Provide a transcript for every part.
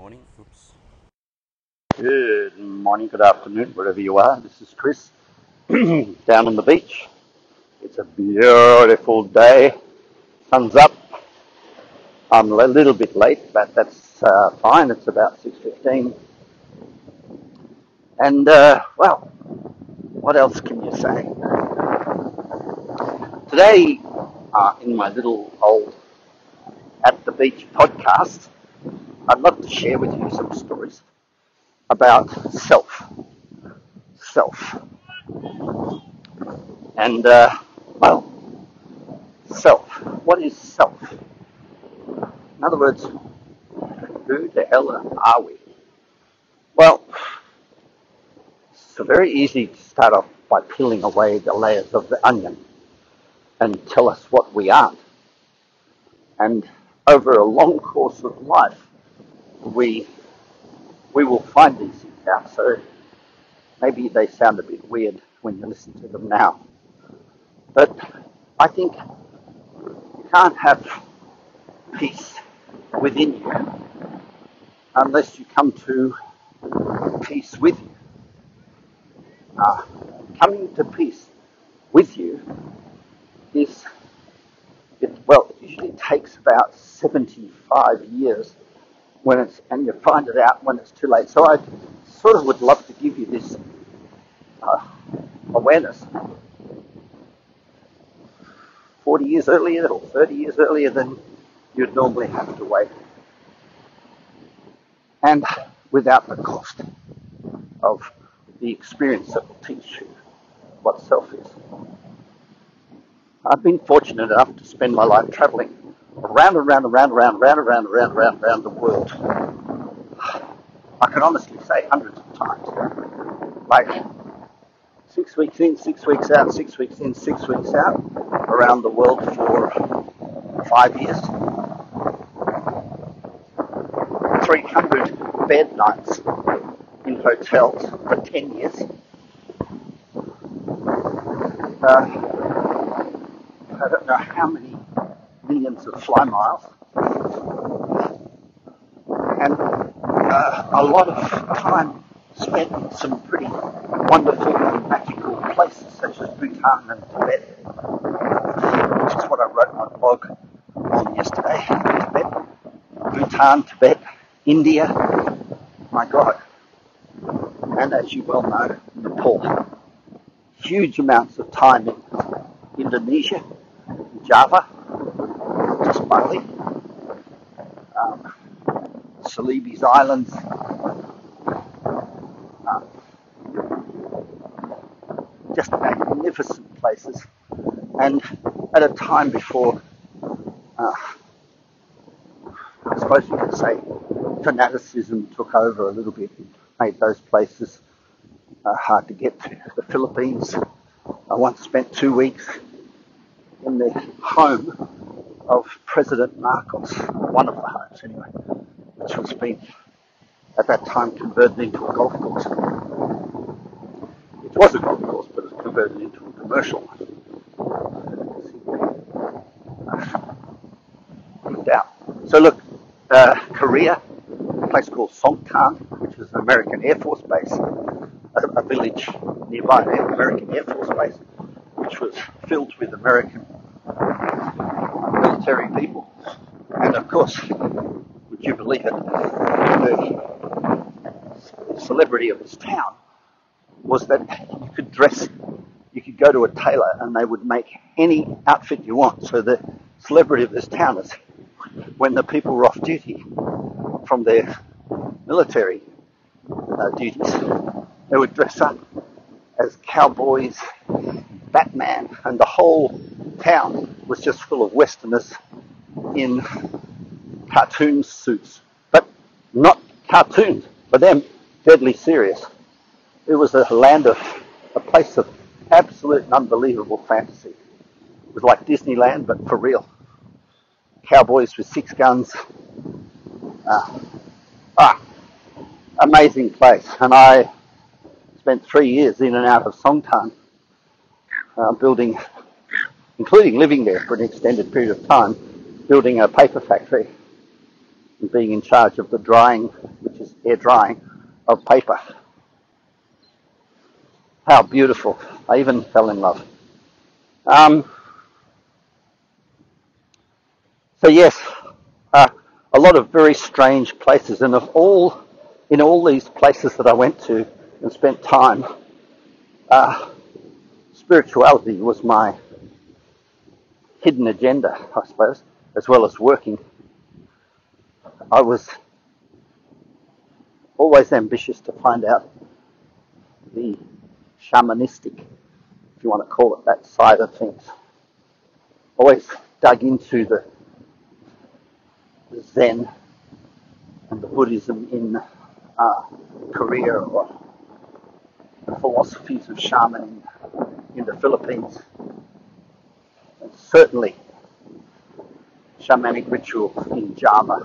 morning. Oops. Good morning, good afternoon, wherever you are. This is Chris down on the beach. It's a beautiful day. Sun's up. I'm a little bit late, but that's uh, fine. It's about 6.15. And, uh, well, what else can you say? Today, uh, in my little old At the Beach podcast, I'd love to share with you some stories about self. Self. And, uh, well, self. What is self? In other words, who the hell are we? Well, it's very easy to start off by peeling away the layers of the onion and tell us what we aren't. And over a long course of life, we we will find these things out. So maybe they sound a bit weird when you listen to them now. But I think you can't have peace within you unless you come to peace with you. Uh, coming to peace with you is, it, well, it usually takes about 75 years when it's, and you find it out when it's too late. So I sort of would love to give you this uh, awareness 40 years earlier or 30 years earlier than you'd normally have to wait. And without the cost of the experience that will teach you what self is. I've been fortunate enough to spend my life traveling around and around and around and around and around and around and around and around, around the world. I can honestly say hundreds of times. Like six weeks in, six weeks out, six weeks in, six weeks out, around the world for five years. 300 bed nights in hotels for 10 years. Uh, I don't know how many millions of fly miles. And uh, a lot of time spent in some pretty wonderful and magical places such as Bhutan and Tibet, which is what I wrote my blog on yesterday. Tibet, Bhutan, Tibet, India, my God. And as you well know, Nepal. Huge amounts of time in Indonesia, Java, Bali, um, Celebes Islands, um, just magnificent places. And at a time before, uh, I suppose you could say, fanaticism took over a little bit and made those places uh, hard to get to. The Philippines, I once spent two weeks in the home of President Marcos, one of the homes anyway, which was being at that time converted into a golf course. It was a golf course, but it was converted into a commercial one. So look, uh, Korea, a place called Songtan, which is an American Air Force base, a, a village nearby there, American Air Force base, which was filled with American military people. And of course, would you believe it, the celebrity of this town was that you could dress, you could go to a tailor and they would make any outfit you want. So the celebrity of this town is when the people were off duty from their military uh, duties, they would dress up as cowboys, Batman, and the whole town was just full of Westerners in cartoon suits. But not cartoons, but them deadly serious. It was a land of, a place of absolute and unbelievable fantasy. It was like Disneyland, but for real. Cowboys with six guns. Uh, ah, amazing place. And I spent three years in and out of Songtan, uh, building, including living there for an extended period of time, building a paper factory. and being in charge of the drying, which is air drying, of paper. How beautiful. I even fell in love. Um, so yes, uh, a lot of very strange places, and of all, in all these places that I went to and spent time, uh, spirituality was my hidden agenda, I suppose, as well as working. I was always ambitious to find out the shamanistic, if you want to call it that side of things. Always dug into the Zen and the Buddhism in uh, Korea or the philosophies of shaman in, in the Philippines. And certainly shamanic rituals in Java.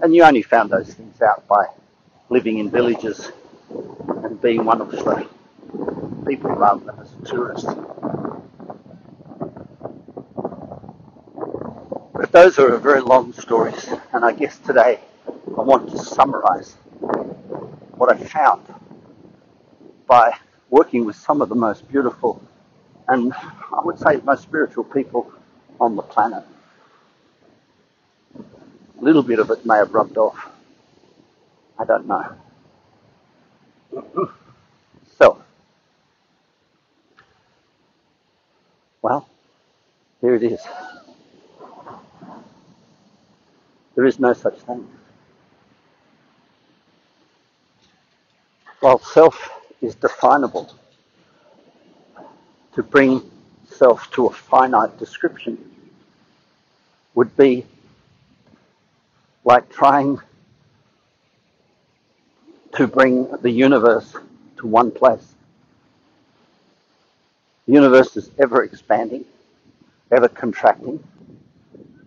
And you only found those things out by living in villages and being one of the people rather than as a tourist. But those are very long stories, and I guess today I want to summarize what I found by working with some of the most beautiful and I would say most spiritual people on the planet. A little bit of it may have rubbed off. I don't know. So, well, here it is. There is no such thing. While self is definable, to bring self to a finite description would be like trying to bring the universe to one place. The universe is ever expanding, ever contracting,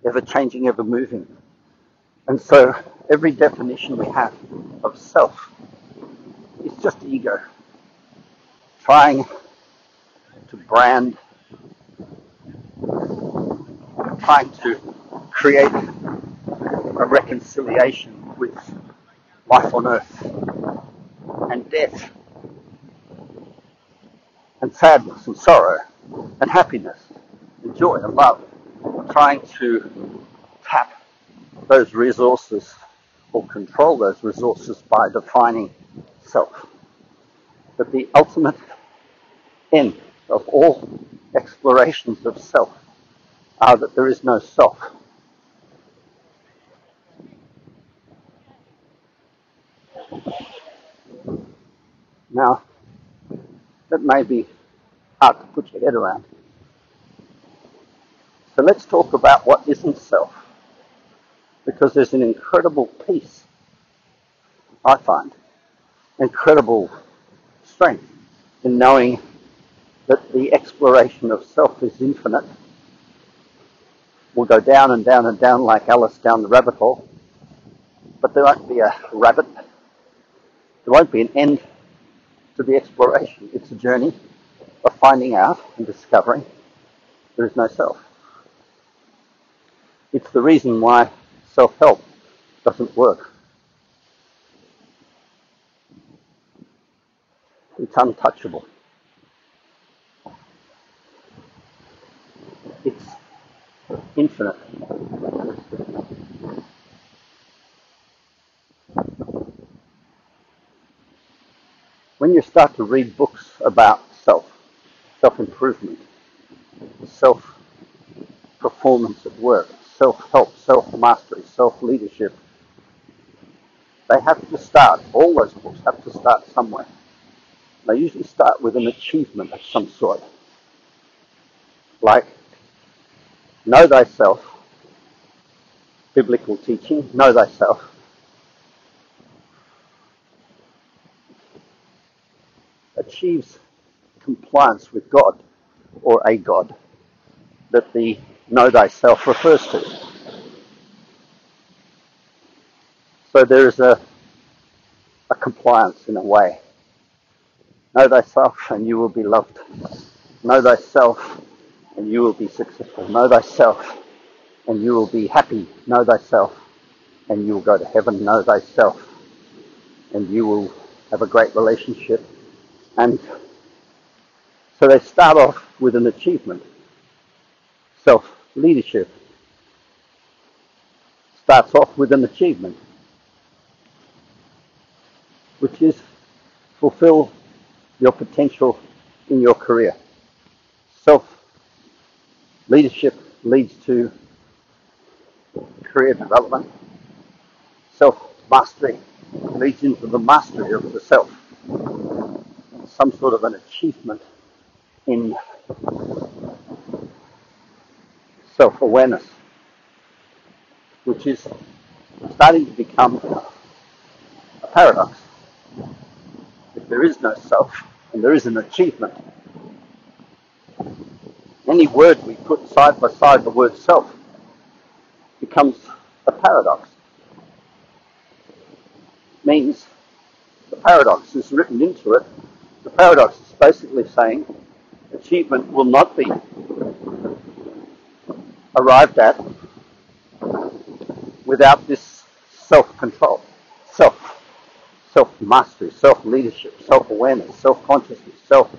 ever changing, ever moving. And so every definition we have of self is just ego, trying to brand, trying to create a reconciliation with life on earth and death and sadness and sorrow and happiness and joy and love, trying to tap those resources or control those resources by defining self. But the ultimate end of all explorations of self are that there is no self. Now, that may be hard to put your head around. So let's talk about what isn't self because there's an incredible peace, I find, incredible strength in knowing that the exploration of self is infinite. We'll go down and down and down like Alice down the rabbit hole, but there won't be a rabbit. There won't be an end to the exploration. It's a journey of finding out and discovering there is no self. It's the reason why self-help doesn't work. It's untouchable. It's infinite. When you start to read books about self, self-improvement, self-performance at work, self-help, self-mastery, self-leadership. They have to start, all those books have to start somewhere. They usually start with an achievement of some sort. Like, know thyself, biblical teaching, know thyself. Achieves compliance with God or a God that the know thyself refers to. So there is a, a compliance in a way. Know thyself and you will be loved. Know thyself and you will be successful. Know thyself and you will be happy, know thyself, and you will go to heaven, know thyself, and you will have a great relationship. And so they start off with an achievement. Self leadership starts off with an achievement, which is fulfill your potential in your career. Self leadership leads to career development. Self mastery leads into the mastery of the self. Some sort of an achievement in self awareness, which is starting to become a paradox. If there is no self and there is an achievement, any word we put side by side the word self becomes a paradox. It means the paradox is written into it. Paradox is basically saying achievement will not be arrived at without this self-control, self, self-mastery, self-leadership, self-awareness, self-consciousness, self.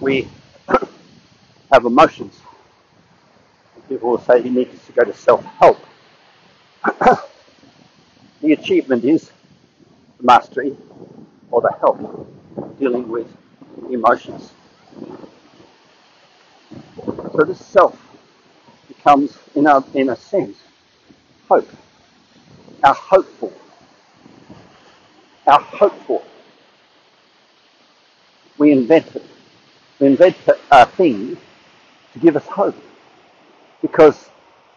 We have emotions. People will say you need to go to self-help. the achievement is mastery or the help dealing with emotions. So this self becomes, in a, in a sense, hope. Our hopeful. Our hopeful. We invent it. We invent a thing to give us hope. Because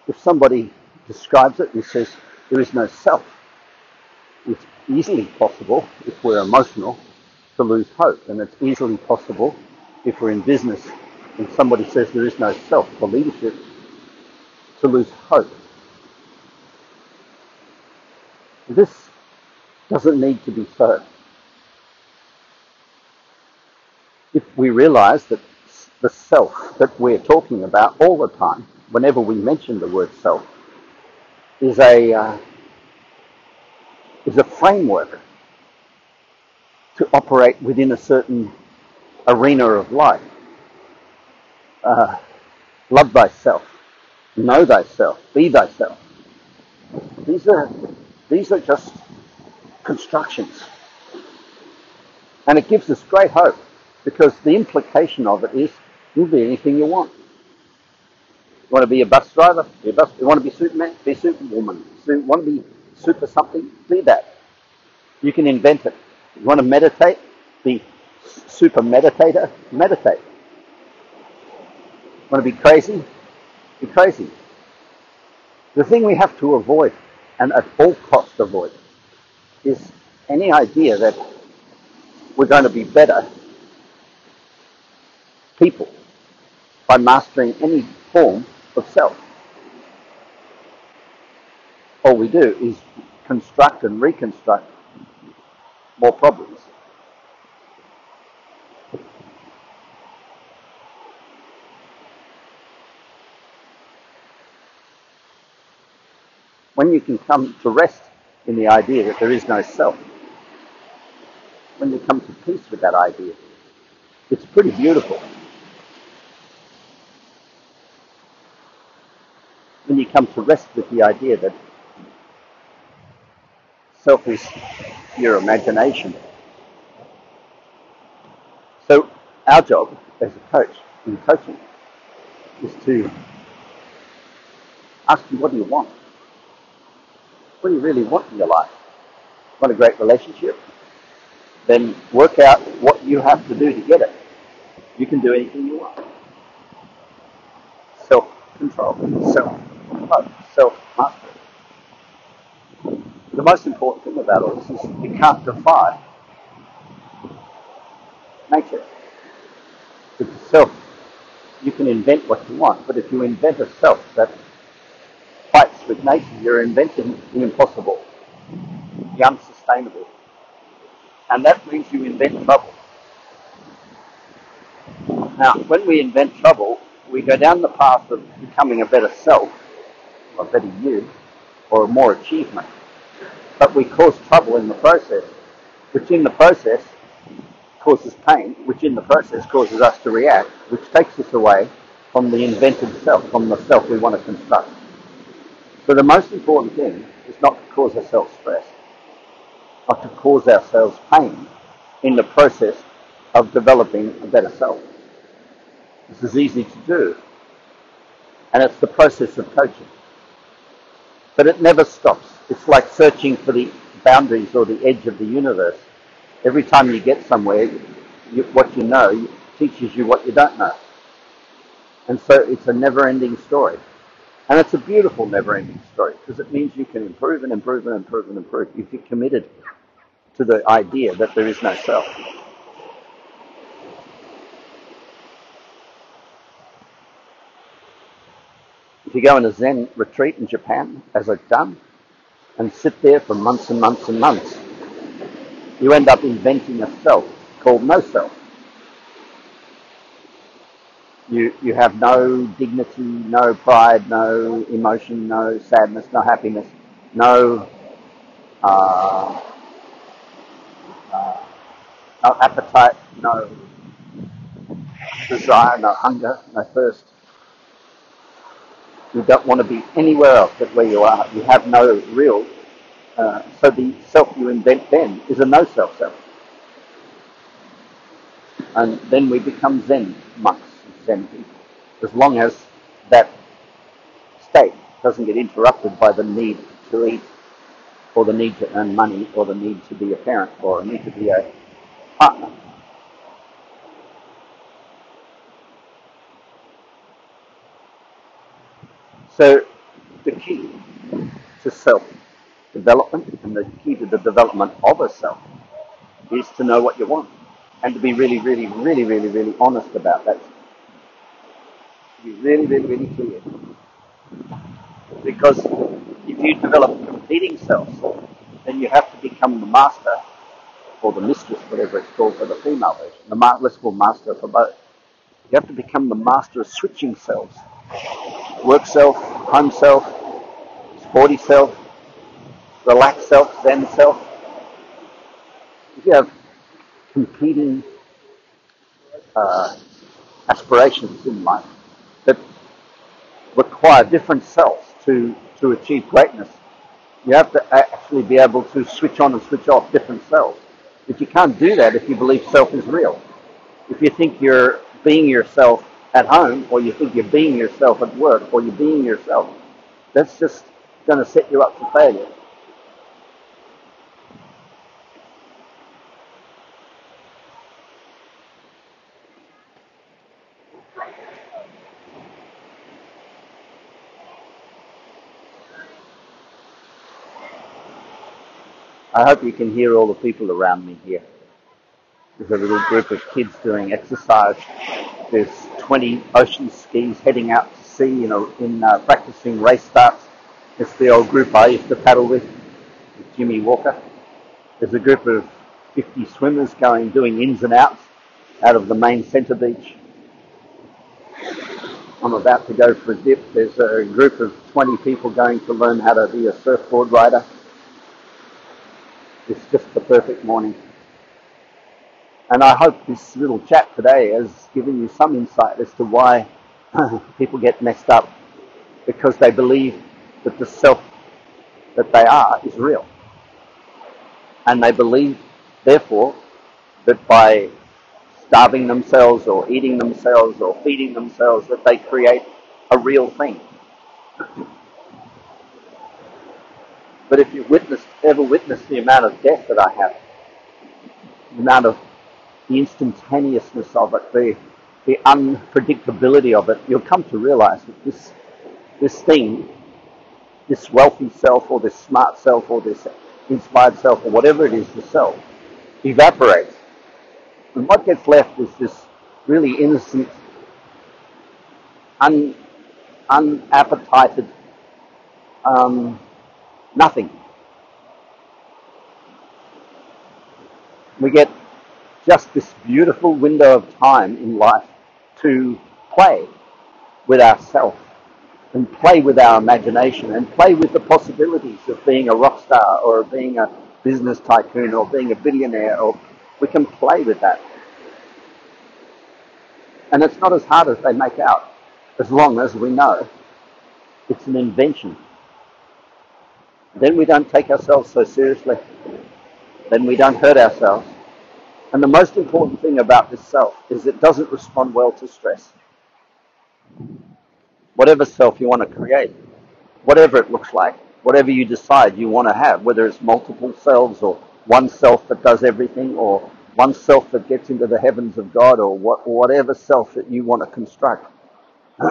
if somebody describes it and says there is no self, it's easily possible, if we're emotional, to lose hope. And it's easily possible, if we're in business and somebody says there is no self for leadership, to lose hope. This doesn't need to be so. If we realize that the self that we're talking about all the time, whenever we mention the word self, is a uh, is a framework to operate within a certain arena of life uh, love thyself, know thyself, be thyself. These are these are just constructions, and it gives us great hope because the implication of it is you'll be anything you want. You want to be a bus driver? Be a bus. You want to be Superman? Be Superwoman. You want to be super something? Be that. You can invent it. You want to meditate? Be super meditator? Meditate. Want to be crazy? Be crazy. The thing we have to avoid, and at all costs avoid, is any idea that we're going to be better people by mastering any form of self. All we do is construct and reconstruct more problems. when you can come to rest in the idea that there is no self, when you come to peace with that idea, it's pretty beautiful. When you come to rest with the idea that self is your imagination. So our job as a coach in coaching is to ask you what do you want? what do you really want in your life? Want a great relationship? Then work out what you have to do to get it. You can do anything you want. Self-control, self-love, self-mastery. The most important thing about all this is you can't defy nature. It's self. You can invent what you want, but if you invent a self that fights with nature. You're inventing the impossible, the unsustainable. And that means you invent trouble. Now, when we invent trouble, we go down the path of becoming a better self, a better you, or more achievement. But we cause trouble in the process, which in the process causes pain, which in the process causes us to react, which takes us away from the invented self, from the self we want to construct. So the most important thing is not to cause ourselves stress, not to cause ourselves pain in the process of developing a better self. This is easy to do. And it's the process of coaching. But it never stops. It's like searching for the boundaries or the edge of the universe. Every time you get somewhere, you, what you know teaches you what you don't know. And so it's a never-ending story. And it's a beautiful never-ending story because it means you can improve and improve and improve and improve if you're committed to the idea that there is no self. If you go in a Zen retreat in Japan, as I've done, and sit there for months and months and months, you end up inventing a self called no self. You, you have no dignity, no pride, no emotion, no sadness, no happiness, no, uh, uh, no appetite, no desire, no hunger, no thirst. You don't want to be anywhere else but where you are. You have no real. Uh, so the self you invent then is a no self self. And then we become Zen monks, Zen people. As long as that state doesn't get interrupted by the need to eat, or the need to earn money, or the need to be a parent, or a need to be a partner. So the key to self development and the key to the development of a self is to know what you want and to be really, really, really, really, really honest about that. To be really, really, really clear. Because if you develop competing selves, then you have to become the master or the mistress, whatever it's called for the female version. The ma- let's call master for both. You have to become the master of switching selves work self, home self, sporty self, relaxed self, zen self. If you have competing uh, aspirations in life that require different selves to, to achieve greatness, you have to actually be able to switch on and switch off different selves. But you can't do that if you believe self is real. If you think you're being yourself at home, or you think you're being yourself at work, or you're being yourself, that's just going to set you up for failure. I hope you can hear all the people around me here. There's a little group of kids doing exercise. There's 20 ocean skis heading out to sea, in uh, practicing race starts. It's the old group I used to paddle with, with Jimmy Walker. There's a group of 50 swimmers going, doing ins and outs out of the main centre beach. I'm about to go for a dip. There's a group of 20 people going to learn how to be a surfboard rider. It's just the perfect morning. And I hope this little chat today has given you some insight as to why people get messed up because they believe that the self that they are is real. And they believe, therefore, that by starving themselves or eating themselves or feeding themselves that they create a real thing. But if you've witnessed, ever witnessed the amount of death that I have, the amount of the instantaneousness of it, the, the unpredictability of it, you'll come to realize that this, this thing, this wealthy self or this smart self or this inspired self or whatever it is, the self, evaporates. And what gets left is this really innocent, un, unappetited um, nothing. We get just this beautiful window of time in life to play with ourselves and play with our imagination and play with the possibilities of being a rock star or being a business tycoon or being a billionaire or we can play with that. And it's not as hard as they make out, as long as we know it's an invention. Then we don't take ourselves so seriously. Then we don't hurt ourselves. And the most important thing about this self is it doesn't respond well to stress. Whatever self you want to create, whatever it looks like, whatever you decide you want to have, whether it's multiple selves or one self that does everything or one self that gets into the heavens of God or what, whatever self that you want to construct.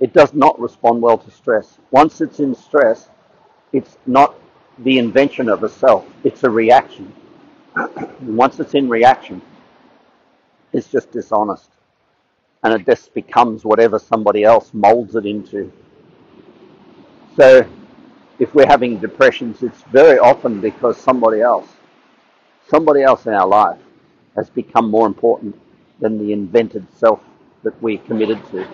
it does not respond well to stress. Once it's in stress, it's not the invention of a self, it's a reaction. once it's in reaction, it's just dishonest. And it just becomes whatever somebody else molds it into. So if we're having depressions, it's very often because somebody else, somebody else in our life has become more important than the invented self that we're committed to.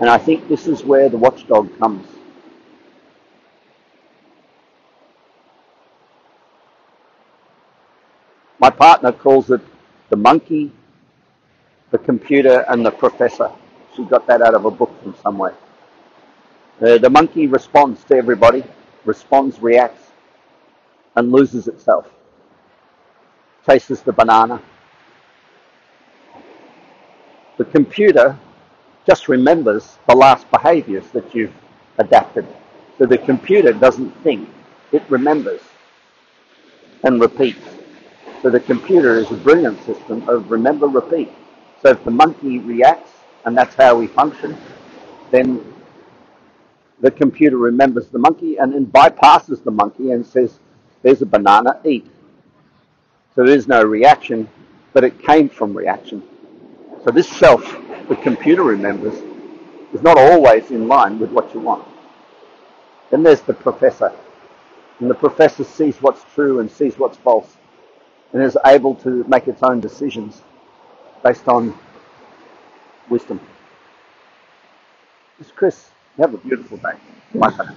And I think this is where the watchdog comes. My partner calls it the monkey, the computer, and the professor. She got that out of a book from somewhere. Uh, the monkey responds to everybody, responds, reacts, and loses itself. Chases the banana. The computer just remembers the last behaviors that you've adapted. So the computer doesn't think, it remembers and repeats. So the computer is a brilliant system of remember, repeat. So if the monkey reacts, and that's how we function, then the computer remembers the monkey and then bypasses the monkey and says, there's a banana, eat. So there is no reaction, but it came from reaction. So this self, the computer remembers, is not always in line with what you want. Then there's the professor. And the professor sees what's true and sees what's false and is able to make its own decisions based on wisdom. This is Chris. Have a beautiful day. Bye.